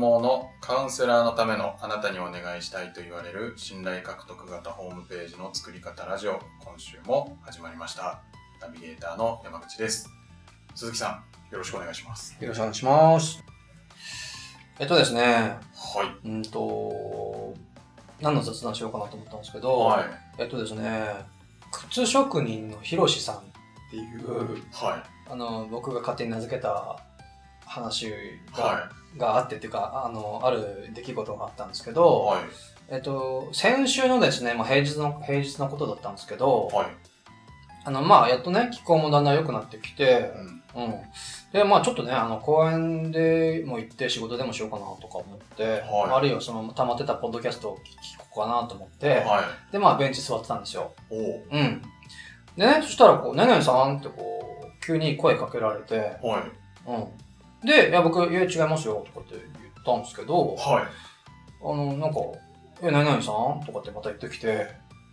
ものカウンセラーのためのあなたにお願いしたいと言われる信頼獲得型ホームページの作り方ラジオ今週も始まりました。ナビゲーターの山口です。鈴木さんよろしくお願いします。よろしくお願いします。えっとですね、はい。うんと、何の雑談しようかなと思ったんですけど、はい。えっとですね、靴職人のひろしさんっていう、はあの、僕が勝手に名付けた話いが,、はがあってっていうか、あの、ある出来事があったんですけいど、はいえっと、先週のですね、まあ、平日の、平日のことだったんですけど、はいあの、まあ、やっとね、気候もだんだん良くなってきて、うんうん。で、まあちょっとね、あの、公園でも行って仕事でもしようかなとか思って、はいあるいはその、溜まってたポッドキャストを聞こうかなと思って、はいで、まあベンチ座ってたんですよ。おおうん。でね、そしたらこう、何々さん？ってこう、急に声かけられて、はいうん。で、いや、僕、いや、違いますよ、とかって言ったんですけど、はい。あの、なんか、え、何々さん？とかってまた言ってきて、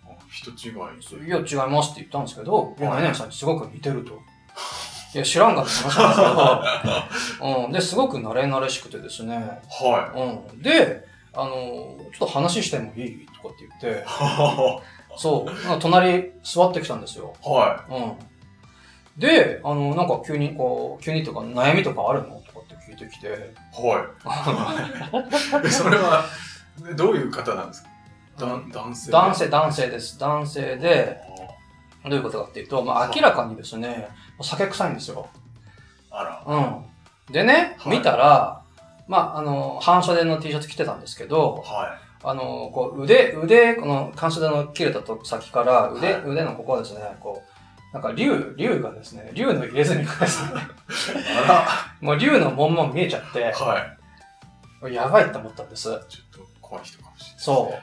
あ人違いいや、違いますって言ったんですけど、いや、はい。何々さんにすごく似てると。いや、知らんがって話なんですけど、うん。で、すごく慣れ慣れしくてですね、はうん。で、あの、ちょっと話してもいい？とかって言って、い はそう、なんか隣座ってきたんですよ。はうん。で、あの、なんか急にこう、急にとか悩みとかあるの？てきて、いはい。えそれはねどういう方なんですか？だ男性。男性、男性です。男性で、どういうことかっていうと、まあ明らかにですね、酒臭いんですよ。あら。うん。でね、はい。見たら、まあ、あの、半袖の T シャツ着てたんですけど、はあの、こう、腕、腕、この半袖の切れたと先から、腕、はい。腕のここはですね、こう、なんか竜、竜がですね、竜の入れ墨がですね、いあもう竜の門々見えちゃってら、はい。やばいって思ったんです。ちょっと怖い人かもしれないそ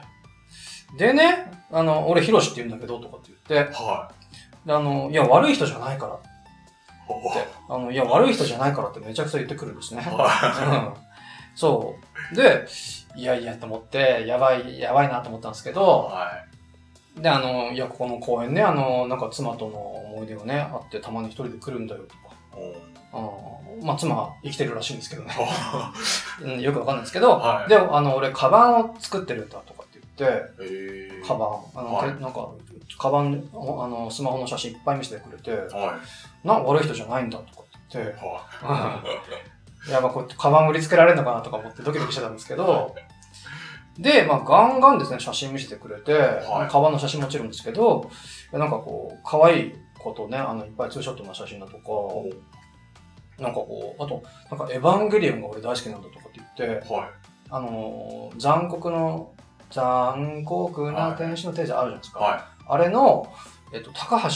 う。でね、あの、俺、ヒロシって言うんだけど、とかって言って、はい。であの、いや、悪い人じゃないからっおて、あの、いや、悪い人じゃないからってめちゃくちゃ言ってくるんですね。はうん。そう。で、いやいやと思って、やばい、やばいなと思ったんですけいど、はで、あの、いや、ここの公園ね、あの、なんか妻との思い出がね、あって、たまに一人で来るんだよとか。まあ、妻生きてるらしいんですけどね。は うん、よくわかんないですけど、はい。で、あの、俺、カバンを作ってるんだとかって言って、えー。カバン、あの、はい。てなんか、カバン、あの、スマホの写真いっぱい見せてくれて、はいな、悪い人じゃないんだとかって言って、はい。や、まあ、こうやってカバン売りつけられるのかなとか思ってドキドキしてたんですけど、で、まあ、ガンガンですね、写真見せてくれて、はい。カバンの写真もちろんですけど、なんかこう、可愛いことね、あの、いっぱいツーショットの写真だとおか、なんかこう、あと、なんかエヴァンゲリオンが俺大好きなんだとかって言って、はい。あのー残酷の、残酷な天使の手じゃあるじゃないですか。はあれの、えっと、高橋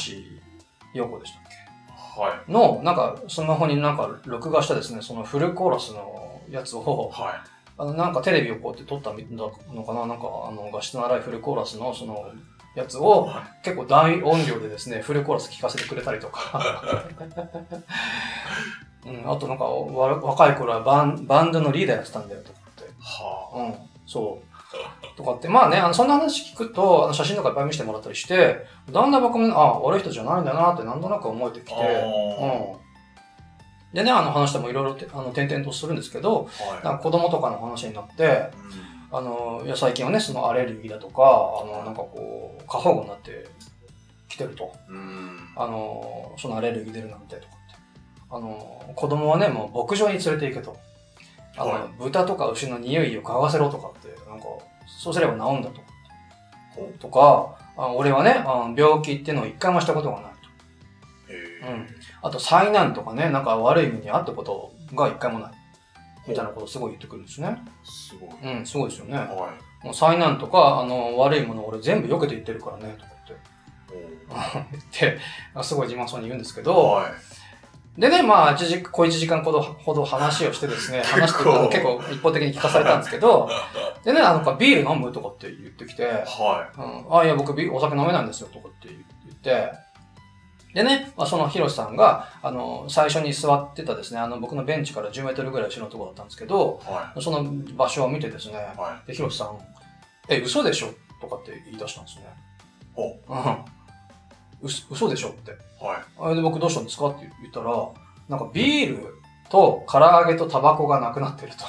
陽子でしたっけ？いはい。の、なんか、スマホになんか録画したですね、そのフルコーラスのやつを、はあの、なんかテレビをこうやって撮ったのかななんか、あの、画質の荒いフルコーラスのその、やついをは結構大音量でですね、フルコーラス聞かせてくれたりとか。うん、あとなんかわ若い頃はバンバンドのリーダーやってたんだよとかって。はうん、そう。とかって、まあね、あのそんな話聞くと、あの写真とかいっぱい見せてもらったりして、だんだん僕も、あ悪い人じゃないんだなってなんとなく思えてきて、うん。でね、あの話してもいろいろてあの点々とするんですけど、なんはか子供とかの話になって、いあの、いや最近はね、そのアレルギーだとか、あの、なんかこう、過保護になってきてると。うんうんあの、そのアレルギー出るなんてとかって。あの、子供はね、もう牧場に連れて行けと。あの、はい豚とか牛の匂いを嗅がせろとかって、なんか、そうすれば治んだと。ほとか、あ俺はね、あの病気っていうのを一回もしたことがないと。へうんあと災難とかね、なんか悪い目にあったことが一回もない。みたいなことをすごい言ってくるんですね。すごい。うん、すごいですよね。はもう災難とか、あの、悪いものを俺全部避けて言ってるからね、とかって。って、あすごい自慢そうに言うんですけおど、はい。でね、まあ、一時、小1時間ほど、ほど話をしてですね、話して結構。一方的に聞かされたんですけど、でね、あの、ビール飲むとかって言ってきて、はうん、あ、いや、僕ビ、お酒飲めないんですよ、とかって言って、でね、まあ、そのヒロシさんが、あの、最初に座ってたですね、あの、僕のベンチから10メートルぐらい後ろのところだったんですけど、いはその場所を見てですね、いはで、ヒロシさん、え、嘘でしょ？とかって言い出したんですね。おうん。嘘嘘でしょ？って。いはいあれで僕どうしたんですか？って言ったら、なんかビールと、唐揚げとタバコがなくなってると。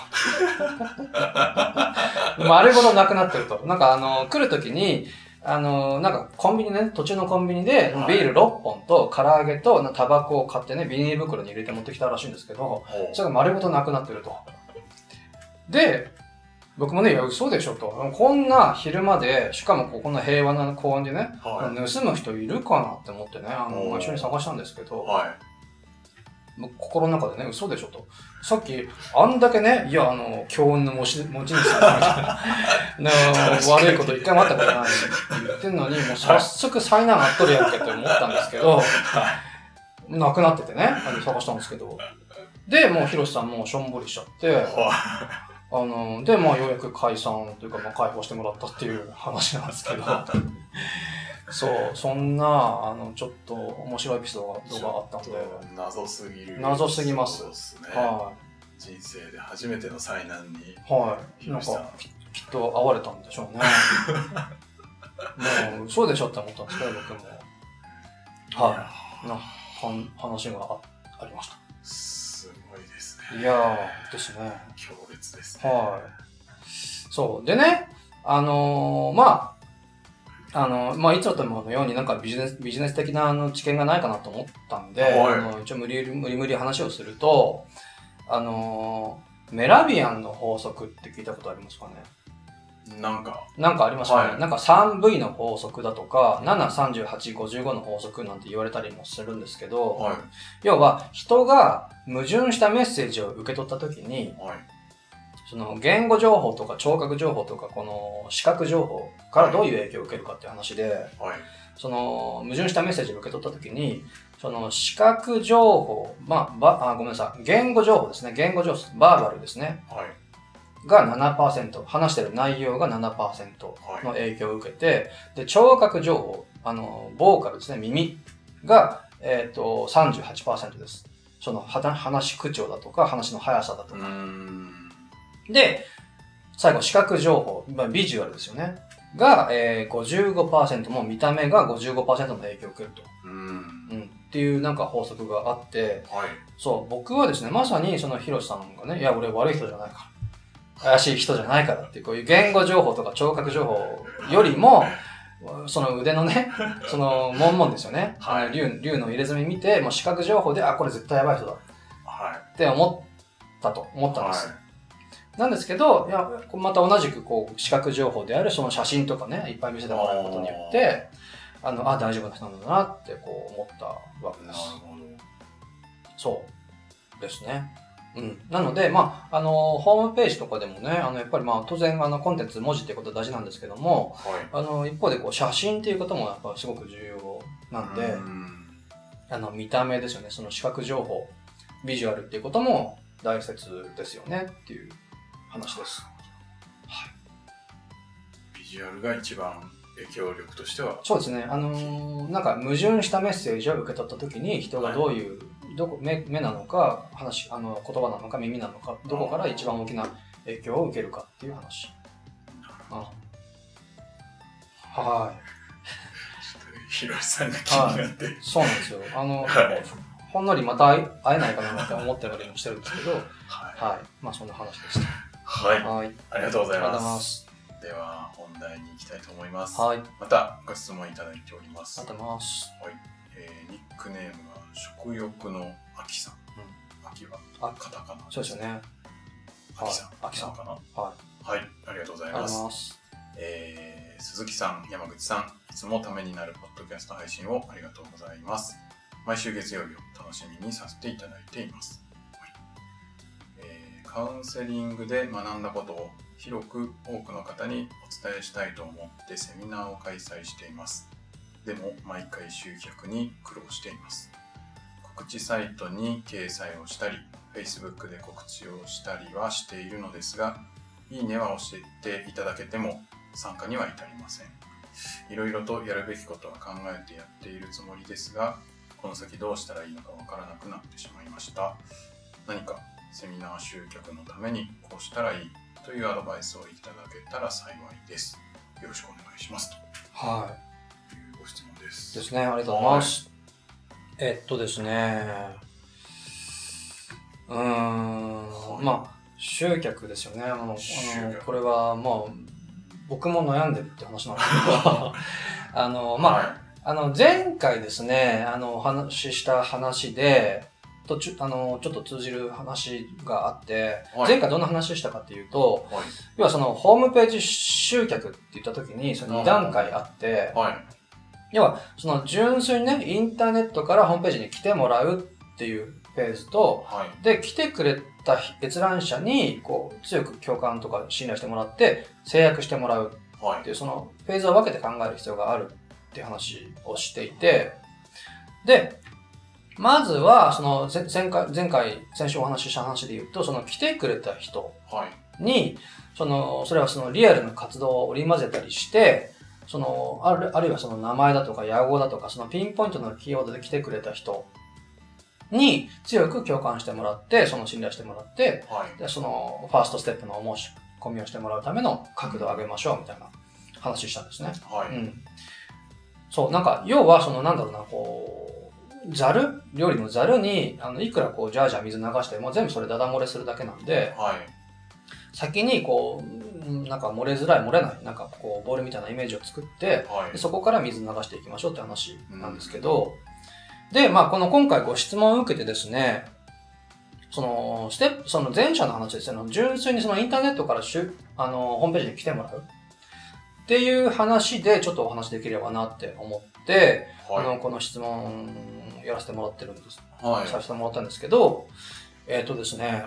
丸ごとなくなってると。なんかあの、来るときに、あの、なんかコンビニね、途中のコンビニではいビール6本と唐揚げとタバコを買ってね、ビニール袋に入れて持ってきたらしいんですけど、それが丸ごとなくなってると。で、僕もね、いや、嘘でしょと。こんな昼間で、しかもこんな平和な公園でね、は盗む人いるかなって思ってね、あの、一緒に探したんですけい。ど、はい。心の中でね、嘘でしょと。さっき、あんだけね、いや、あの、強運の持ち持ち主さんみた。い な、ね悪いこと一回もあったことないって言ってんのに、もう早速災難あっとるやんけって思ったんですけど、なくなっててね、あの探したんですけど。で、もうヒロシさんもうしょんぼりしちゃって、はあの、で、まあ、ようやく解散というか、まあ、解放してもらったっていう話なんですけど、そう、そんな、あの、ちょっと面白いエピソードがあったんで、謎すぎる。謎すぎますね。は人生で初めての災難に。い、はい、なんか、ききっと会われたんでしょうね。もう、そうでしょって思ったんですけど、僕も。はい、な、はん話があありましい。すごいですた。ね。いやー、ですね。強烈ですね。はい。そう。でね、あのーまあ、あのまあ、いつもとのようになんかビジネス、ビジネス的なあの知見がないかなと思ったんで、はい。あの一応無理無理無理話をすると、あのーメラビアンの法則って聞いたことありますかね？なんか、なんかありますかね、はい。なんか 3V の法則だとか、7、38、55の法則なんて言われたりもするんですけど、はい。要は人が矛盾したメッセージを受け取った時に、はい。その言語情報とか聴覚情報とかこの視覚情報からどういう影響を受けるかっていう話で、はい。その矛盾したメッセージを受け取った時に、その視覚情報、まあ、ばあごめんなさい、言語情報ですね、言語情報、バーバルですね、はい。が7%、話してる内容が7%はいの影響を受けて、で、聴覚情報、あの、ボーカルですね、耳が、えっ、と、38%です。その、話し口調だとか、話の速さだとか。で、最後、視覚情報、まあ、ビジュアルですよね。が、えー、55%、もう見た目が55%の影響を受けると。うーん。うん。っていうなんか法則があって、はい。そう、僕はですね、まさにそのヒロシさんがね、いや、俺悪い人じゃないから。怪しい人じゃないからっていう、こういう言語情報とか聴覚情報よりも、その腕のね、その、もんもんですよね。はい竜、竜の入れ墨見て、もう視覚情報で、あ、これ絶対やばい人だはって思ったと思っい。たんです。はい。なんですけど、いや、また同じくこう視覚情報であるその写真とかね、いっぱい見せてもらうことによって、あの、あ、大丈夫な人なんだなってこう思ったわけです。そうですね。うん。なので、まあ、あの、ホームページとかでもね、あの、やっぱりまあ、当然、あの、コンテンツ、文字っていうことは大事なんですけども、はい。あの、一方でこう、写真っていうこともやっぱすごく重要なんで、んあの、見た目ですよね、その視覚情報、ビジュアルっていうことも大切ですよねっていう話です。ビジュアルが一番影響力としては？そうですね。あのーなんか矛盾したメッセージを受け取った時に人がどういう、どこ目目なのか話あの言葉なのか耳なのかどこから一番大きな影響を受けるかっていう話。あはちょっとひろしさんが気になって。い。そうなんですよ。あの、はいほんのりまた会え会えないかなって思ってたりもしてるんですけど、はい。はい。まあそんな話でした。はい。はい。ありがとうございま。ますす。では、本題に行きたいと思います。はい。ありまたご質問いただいておりますがと。うございます。えーニックネームは食欲の秋さん。秋はあカタカナ。そうですよね。秋さん。はい秋さんかなはい。はい。ありがとう。ございます。えー鈴木さん、山口さん、いつもためになるポッドキャスト配信をありがとうございます。毎週月曜日を楽しみにさせていただいています。カウンセリングで学んだことを広く多くの方にお伝えしたいと思ってセミナーを開催しています。でも毎回集客に苦労しています。告知サイトに掲載をしたり、Facebook で告知をしたりはしているのですが、いいねは教えていただけても参加には至りません。いろいろとやるべきことは考えてやっているつもりですが、この先どうしたらいいのかわからなくなってしまいました。何かセミナー集客のためにこうしたらいいというアドバイスをいただけたら幸いです。よろしくお願いします。はというご質問です。い。ですね。ありがとうございます。えっとですね。うん、はいまあ、集客ですよね。あの、あのこれは、まあ、僕も悩んでるって話なんですけど、あの、まあ、はあの、前回ですね、あの、お話しした話で、途中、あの、ちょっと通じる話があって、はい前回どんな話したかっていうと、はい。要はその、ホームページ集客って言った時に、その2段階あって、はい。要は、その純粋にね、インターネットからホームページに来てもらうっていうフェーズと、はい。で、来てくれた閲覧者に、こう、強く共感とか信頼してもらって、制約してもらうはいっていう、そのフェーズを分けて考える必要があるっていう話をしていて、で、まずは、その前前回、前回、先週お話しした話で言うと、その来てくれた人はい。に、その、それはそのリアルな活動を織り交ぜたりして、その、あるあるいはその名前だとか野号だとか、そのピンポイントのキーワードで来てくれた人に強く共感してもらって、その信頼してもらって、はい。でそのファーストステップのお申し込みをしてもらうための角度を上げましょうみたいな話したんですね。はい。うん。そう、なんか、要は、その、なんだろうな、こう、ざる料理のざるに、あの、いくらこう、ジャージャー水流しても全部それダダ漏れするだけなんで、はい。先にこう、うんなんか漏れづらい漏れない、なんかこう、ボールみたいなイメージを作って、はい。で。そこから水流していきましょうって話なんですけど、で、まあ、この今回ご質問を受けてですね、その、ステップ、その前者の話です。ね、純粋にそのインターネットからしゅあの、ホームページに来てもらう。っていう話でちょっとお話できればなって思って、あの、はこの質問やらせてもらってるんです。い。はい。させてもらったんですけど、えっ、とですね、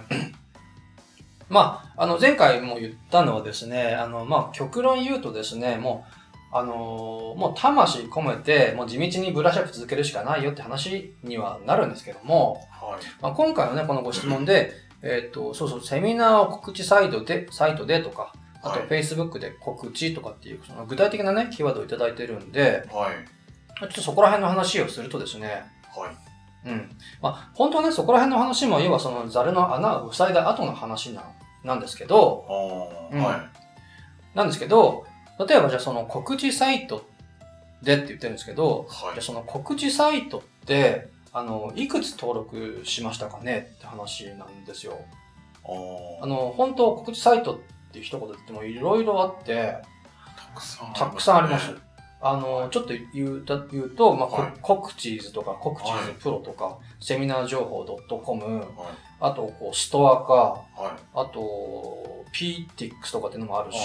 まあ、あの、前回も言ったのはですね、あの、まあ、極論言うとですね、もう、あのもう魂込めて、もう地道にブラッシュアップ続けるしかないよって話にはなるんですけども、はい。まあ、今回のね、このご質問で、えっ、と、そうそう、セミナーを告知サイトで、サイトでとか、あとはい Facebook で告知とかっていう、その具体的なね、キーワードをいただいてるんで、はい。ちょっとそこら辺の話をするとですね、はい。うん。まあ、本当はね、そこら辺の話も、要はそのザルの穴を塞いだ後の話ななんですけど、ああ、うんはなんですけど、例えばじゃあその告知サイトでって言ってるんですけど、い。はいじゃあ。その告知サイトって、あの、いくつ登録しましたかねって話なんですよ。ああ、あの、本当告知サイトっていう一言で言ってもいろいろあって、たくさんたくさんありますね。。あの、ちょっと言うた言うと、まあ、はいコクチーズとか、コクチーズはいプロとか、セミナー情報 .com、はい。あと、こう、ストアか、はい。あと、PTX とかっていうのもあるし、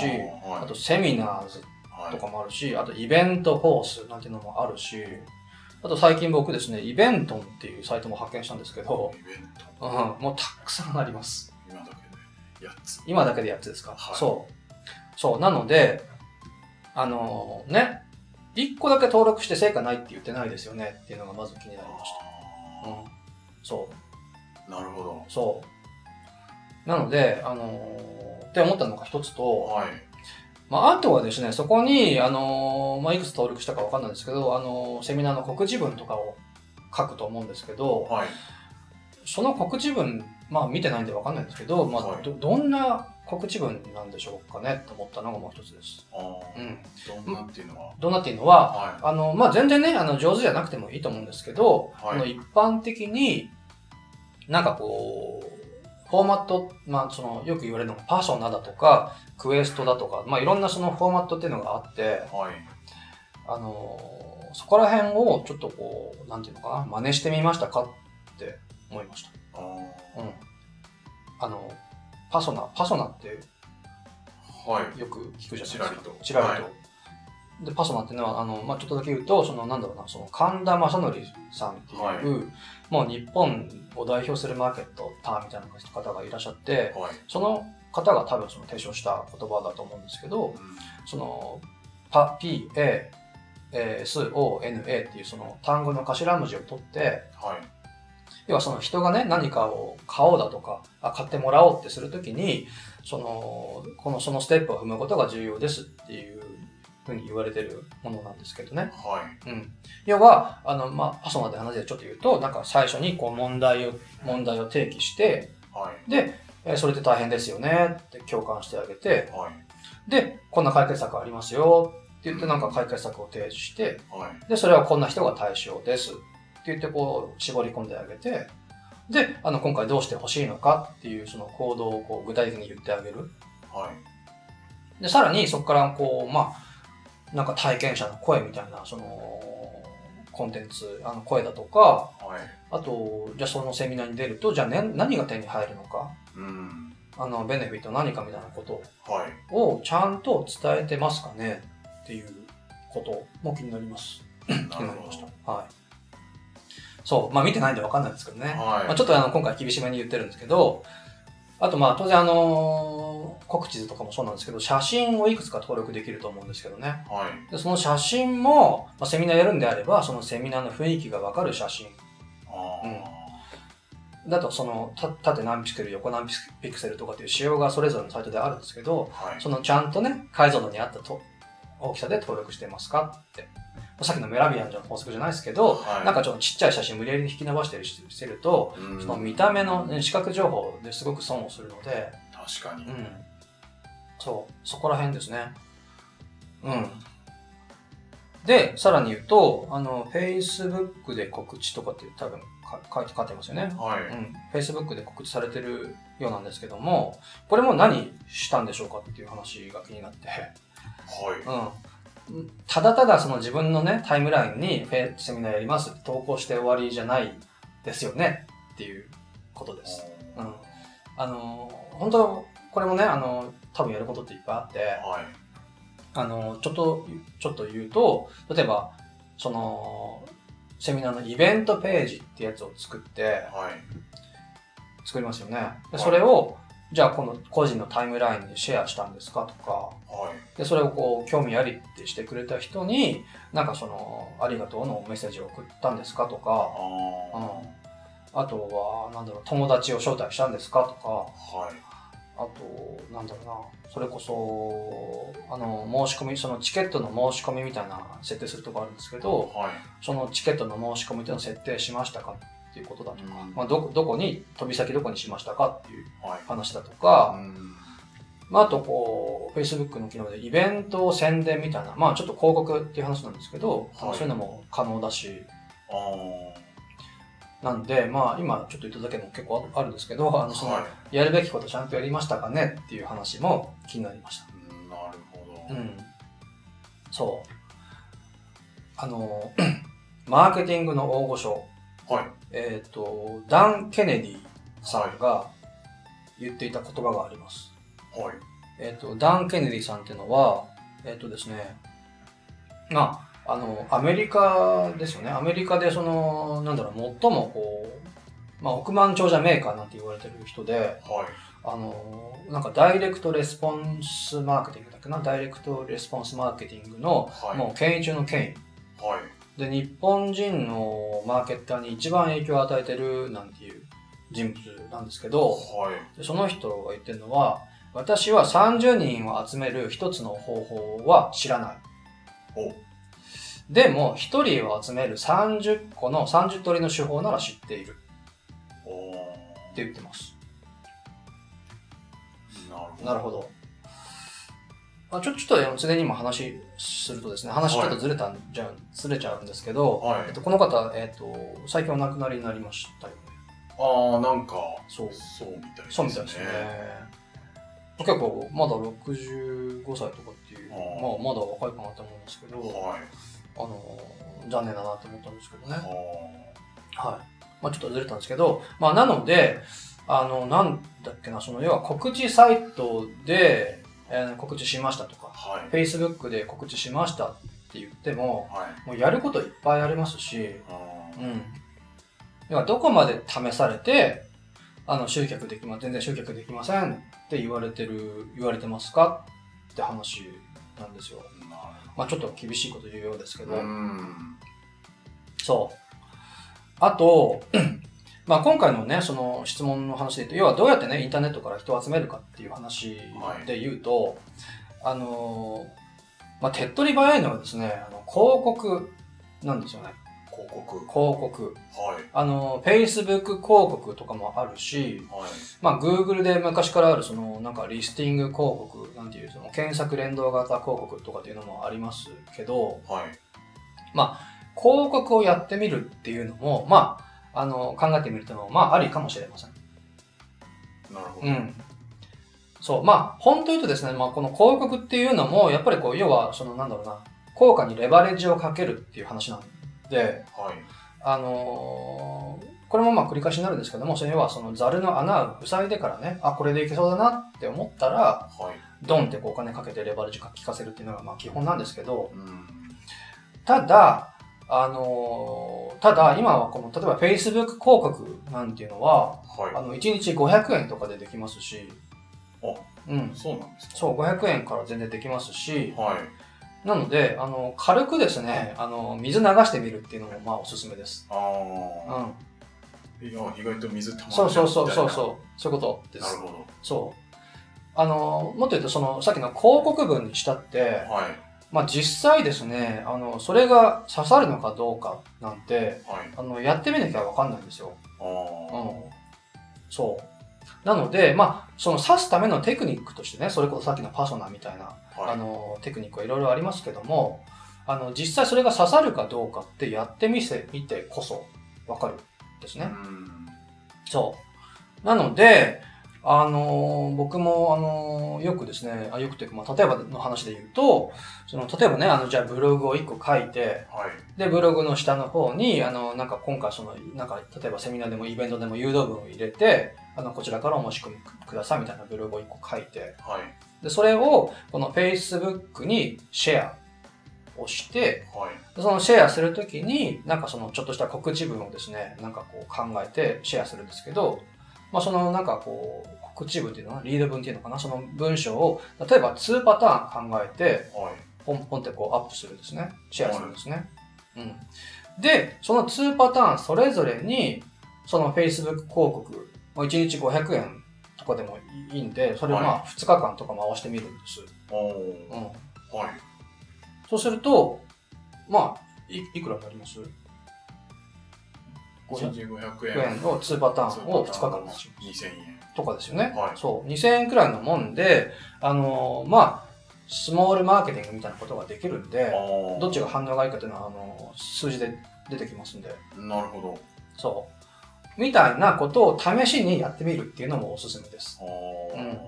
あと、セミナーズはいとかもあるし、あと、イベントフォースなんていうのもあるし、あと、最近僕ですね、イベントンっていうサイトも発見したんですけど、イベント。うん、もうたくさんあります。今だけで8つ。今だけで8つですか、はいそう。そう。なので、あのね、1個だけ登録して成果ないって言ってないですよねっていうのがまず気になりました。うんあ。そう。あ、なるほど。そう。なので、あのーって思ったのが一つと、はい。まあ、あとはですね、そこに、あのーまあ、いくつ登録したかわかんないんですけど、あのーセミナーの告知文とかを書くと思うんですけど、はい。その告知文、まあ、見てないんでわかんないんですけど、まあ、はいど、どんな告知文なんでしょうかねと思ったのがもう一つです。どんなっていうのは？どんなっていうのは、はあの、まあ、全然ね、あの、上手じゃなくてもいいと思うんですけど、はいあの一般的に、なんかこう、フォーマット、まあ、その、よく言われるのがパーソナだとか、クエストだとか、まあ、いろんなそのフォーマットっていうのがあって、い。はい。あの、そこら辺をちょっとこう、なんていうのかな、真似してみましたかって思いました。ああ、うん。あの、パソナ、パソナってはい。よく聞くじゃないですか。ちらりとちらりと。はいで、パソナっていうのは、あの、まあ、ちょっとだけ言うと、その、なんだろうな、その、神田正則さんっていう、はいもう日本を代表するマーケット、ターンみたいな方がいらっしゃって、はい。その方が多分その提唱した言葉だと思うんですけど、うんその、パ、P、A、えー S、O、N、A っていうその単語の頭文字を取って、はい。要はその人がね、何かを買おうだとか、あ買ってもらおうってするときに、その、この、そのステップを踏むことが重要ですっていうふうに言われてるものなんですけどね。はい。うん。要は、あの、まあ、パソナで話でちょっと言うと、なんか最初にこう問題を、問題を提起して、はい。で、えーそれって大変ですよねって共感してあげて、はい。で、こんな解決策ありますよって言ってなんか解決策を提示して、はい。で、それはこんな人が対象です言ってこう絞り込んであげて、で、あの、今回どうしてほしいのかっていうその行動をこう具体的に言ってあげる。はい。で、さらにそこからこう、まあ、なんか体験者の声みたいな、その、コンテンツ、あの声だとか、はい。あと、じゃあそのセミナーに出ると、じゃあ、ね、何が手に入るのか、うん。あの、ベネフィット何かみたいなことはい。をちゃんと伝えてますかねっていうことも気になります。気なるほど。。はい。そう。まあ見てないんでわかんないですけどね。はいまあ、ちょっとあの今回厳しめに言ってるんですけど、あとまあ当然あのー告知図とかもそうなんですけど、写真をいくつか登録できると思うんですけどね。はい。でその写真も、まあ、セミナーやるんであれば、そのセミナーの雰囲気がわかる写真。あだとそのた縦何ピクセル、横何ピクセルとかっていう仕様がそれぞれのサイトであるんですけど、あ。はい。そのちゃんとね、解像度に合ったと大きさで登録してますかって。さっきのメラビアンの法則じゃないですけど、はいなんかちょっとちっちゃい写真無理やり引き伸ばしたりしてると、うんその見た目の、ね、視覚情報ですごく損をするので、確かに。うん。そう、そこら辺ですね。うん。で、さらに言うと、あの、Facebook で告知とかって多分か書いて書いてますよね。はい。うん。Facebook で告知されてるようなんですけども、これも何したんでしょうかっていう話が気になって、はい。うん。ただただその自分のね、タイムラインにフェセミナーやります投稿して終わりじゃないですよねっていうことです。うん。あの、本当これもね、あの、多分やることっていっぱいあって、はい。あの、ちょっと、ちょっと言うと、例えば、その、セミナーのイベントページってやつを作って、はい。作りますよね。ではいそれを、じゃあこの個人のタイムラインにシェアしたんですかとか、はい。で、それをこう、興味ありってしてくれた人に、なんかその、ありがとうのメッセージを送ったんですかとか、ああとは、なんだろう、友達を招待したんですかとか、あ。はい。あと、なんだろうな、それこそ、あの、申し込み、そのチケットの申し込みみたいな設定するとこあるんですけど、はい。そのチケットの申し込みっていうのを設定しましたか？っていうことだとか、うんまあ、どこ、どこに、飛び先どこにしましたかっていうはい。話だとか、うんまあ、あとこう、Facebook の機能でイベント宣伝みたいな、まあちょっと広告っていう話なんですけど、はいそういうのも可能だし、あなんで、まあ今ちょっと言っただけでも結構あるんですけど、ああ。のその、はい。やるべきことちゃんとやりましたかねっていう話も気になりました。うんなるほど。うん。そう。あの、マーケティングの大御所、はい。えっ、と、ダン・ケネディさんが言っていた言葉があります。はい。えっ、と、ダン・ケネディさんっていうのは、えっ、とですね、まあ、あの、アメリカですよね。アメリカでその、なんだろう、最もこう、まあ、億万長者メーカーなんて言われてる人で、はい。あの、なんかダイレクトレスポンスマーケティングだっけな？ダイレクトレスポンスマーケティングの、はい。もう権威中の権威。はい。で、日本人のマーケッターに一番影響を与えてるなんていう人物なんですけど、はい。でその人が言ってるのは、私は30人を集める一つの方法は知らない。おでも、一人を集める30個の30通りの手法なら知っているおって言ってます。なるほど。まあ、ちょ、ちょっとあの、ついでに今話するとですね、話ちょっとずれたんじゃ、ずれちゃうんですけど、はいえっと、この方、えっと、最近お亡くなりになりましたよね。ああ、なんか、そう。そうみたいですね。そうみたいですね。結構、まだ65歳とかっていう、あーまあ、まだ若いかなと思うんですけど、はい。あの、残念だなと思ったんですけどね。ははい。まあちょっとずれたんですけど、まあなので、あの、なんだっけな、その、要は告知サイトで、えー告知しましたとか、あ。はい。Facebook で告知しましたって言っても、はい。もうやることいっぱいありますし、うん。要はどこまで試されて、あの、集客できま、全然集客できませんって言われてる、言われてますかって話なんですよ。まあちょっと厳しいこと言うようですけど。うん。そう。あと、まあ今回のね、その質問の話で言うと、要はどうやってね、インターネットから人を集めるかっていう話で言うと、あのー、まあ手っ取り早いのはですね、あの広告なんですよね。広告。広告。はい。あの、Facebook 広告とかもあるし、はい。まあ Google で昔からあるそのなんかリスティング広告なんていうその検索連動型広告とかっていうのもありますけど、はい。広告をやってみるっていうのも、まあの、考えてみるというのも、まあ、ありかもしれません。なるほど。うん。そう。まあ、本当言うとですね、まあ、この広告っていうのも、やっぱりこう、要は、その、なんだろうな、効果にレバレッジをかけるっていう話なんで、はい。あのーこれもまあ繰り返しになるんですけども、それはそのザルの穴を塞いでからね、あ、これでいけそうだなって思ったら、はい。ドンってこうお金かけてレバレッジ効かせるっていうのがまあ基本なんですけど、うん。ただ、あのーただ今はこの、例えば Facebook 広告なんていうのは、あはの、1日500円とかでできますし、あうんい。。そうなんですか？そう、500円から全然できますし、はい。なので、あの、軽くですね、あの、水流してみるっていうのもまあおすすめです。ああ。うん。いや、意外と水溜まるそうそうそうそうう。そう、そういうことですなる。ほど。そう。あの、もっと言うと、その、さっきの広告文にしたって、はい。まあ実際ですね、あの、それが刺さるのかどうかなんて、はい。あの、やってみなきゃわかんないんですよ。あうん。そう。なので、まあ、その刺すためのテクニックとしてね、それこそさっきのパソナみたいな、あ。はい。あの、テクニックはいろいろありますけども、あの、実際それが刺さるかどうかってやってみせ、みてこそわかるんですね。うん。そう。なので、あのー僕も、あのーよくですね、あよくというか、まあ、例えばの話で言うと、その、例えばね、あの、じゃあブログを1個書いて、はい。で、ブログの下の方に、あの、なんか今回その、なんか、例えばセミナーでもイベントでも誘導文を入れて、あの、こちらからお申し込みくださいみたいなブログを1個書いて、はい。で、それを、この Facebook にシェアをして、はい。でそのシェアするときに、なんかそのちょっとした告知文をですね、なんかこう考えてシェアするんですけど、まあそのなんかこう、告知文っていうのかな、リード文っていうのかな、その文章を、例えば2パターン考えて、はい。ポンポンってこうアップするんですね。シェアするんですね。うん。で、その2パターンそれぞれに、その Facebook 広告、まあ1日500円とかでもいいんで、それをまあ2日間とか回してみるんです。おー。うん。はい。そうすると、まあ、いいくらになります？1日500 100円。円の2パターンを2日間回します。2000円。とかですよね。はいそう。2000円くらいのもんで、あのーまあ、スモールマーケティングみたいなことができるんで、あどっちが反応がいいかというのは、あのー数字で出てきますんで、あ。なるほど。そう。みたいなことを試しにやってみるっていうのもおすすめです。うん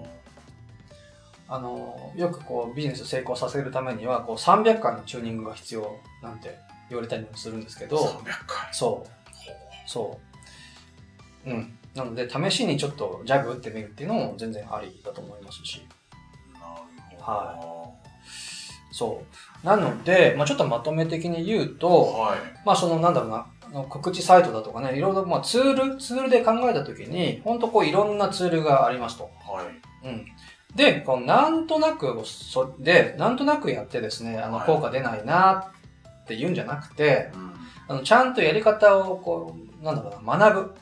あのーよくこうビジネス成功させるためには、こう300回のチューニングが必要なんて言われたりもするんですけど、300回。そう。そう。うん。なので、試しにちょっとジャグ打ってみるっていうのも全然ありだと思いますし。なるほど。はそう。なので、まあちょっとまとめ的に言うと、はい。まあそのなんだろうな、告知サイトだとかね、いろいろまあツール、ツールで考えたときに、本当こういろんなツールがありますと。はい。うん。で、こうなんとなく、そで、なんとなくやってですね、あのはい効果出ないなって言うんじゃなくて、うん。あのちゃんとやり方をこう、なんだろうな、学ぶ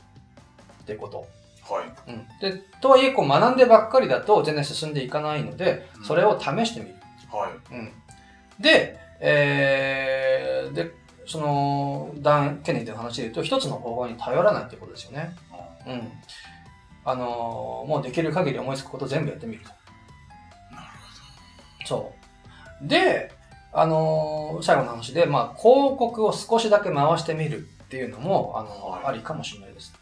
ってこと。はい。うん。で、とはいえ、こう学んでばっかりだと全然進んでいかないので、それを試してみる。はい。うん。で、えー、で、その、ダン・ケネディの話で言うと、一つの方法に頼らないってことですよね。あうん。あのーもうできる限り思いつくこと全部やってみると。なるそう。で、あのー最後の話で、まあ、広告を少しだけ回してみるっていうのも、あのありかもしれないです。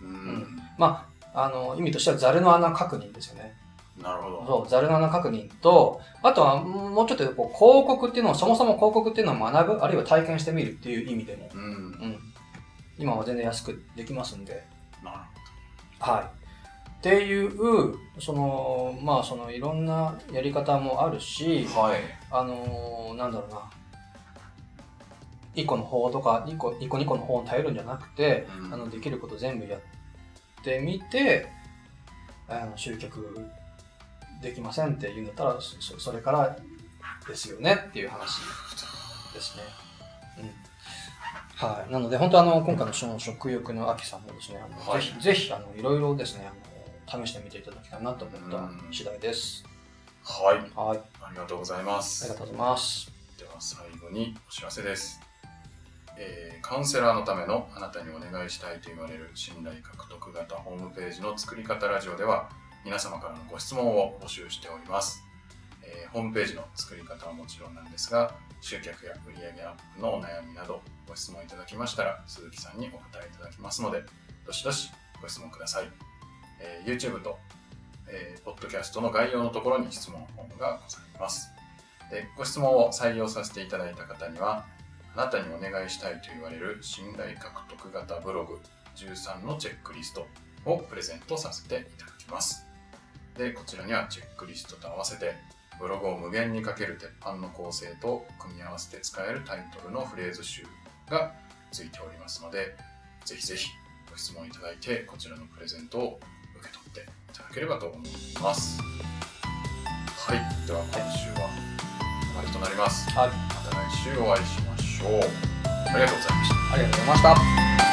ほど。うん。まあ、あの、意味としてはザルの穴確認ですよね。なるほど。そう、ザルの穴確認と、あとはもうちょっとこう広告っていうのを、そもそも広告っていうのを学ぶ、あるいは体験してみるっていう意味でも、うん。うん。今は全然安くできますんで、なるはい。っていう、その、まあ、そのいろんなやり方もあるし、ほど。はい。あのーなんだろうな、1個の方とか、1個、1個2個の方に頼るんじゃなくて、うんあの、できること全部やってみて、あの、集客できませんって言うんだったら、そそれからですよねっていう話ですね。うん。はい。なので、本当あの、今回のその食欲の秋さんもですね、あのはいぜひ、ぜひ、あの、いろいろですね、あの、試してみていただきたいなと思った次第です。はい。はい。ありがとうございまあす。りがとうございます。では最後にお知らせです、えーカウンセラーのためのあなたにお願いしたいと言われる信頼獲得型ホームページの作り方ラジオでは皆様からのご質問を募集しております、えーホームページの作り方はもちろんなんですが、集客や売上アップのお悩みなどご質問いただきましたら、鈴木さんにお答えいただきますので、どしどしご質問ください。えー YouTube と、えー、Podcast の概要のところに質問フォームがございます。でご質問を採用させていただいた方には、あなたにお願いしたいと言われる信頼獲得型ブログ13のチェックリストをプレゼントさせていただきます。で、こちらにはチェックリストと合わせて、ブログを無限にかける鉄板の構成と組み合わせて使えるタイトルのフレーズ集がついておりますので、ぜひぜひご質問いただいて、こちらのプレゼントを受け取っていただければと思います。はい、では今週はここまでとなります。はい。また来週お会いしましょう。ありがとうございました。ありがとうございました。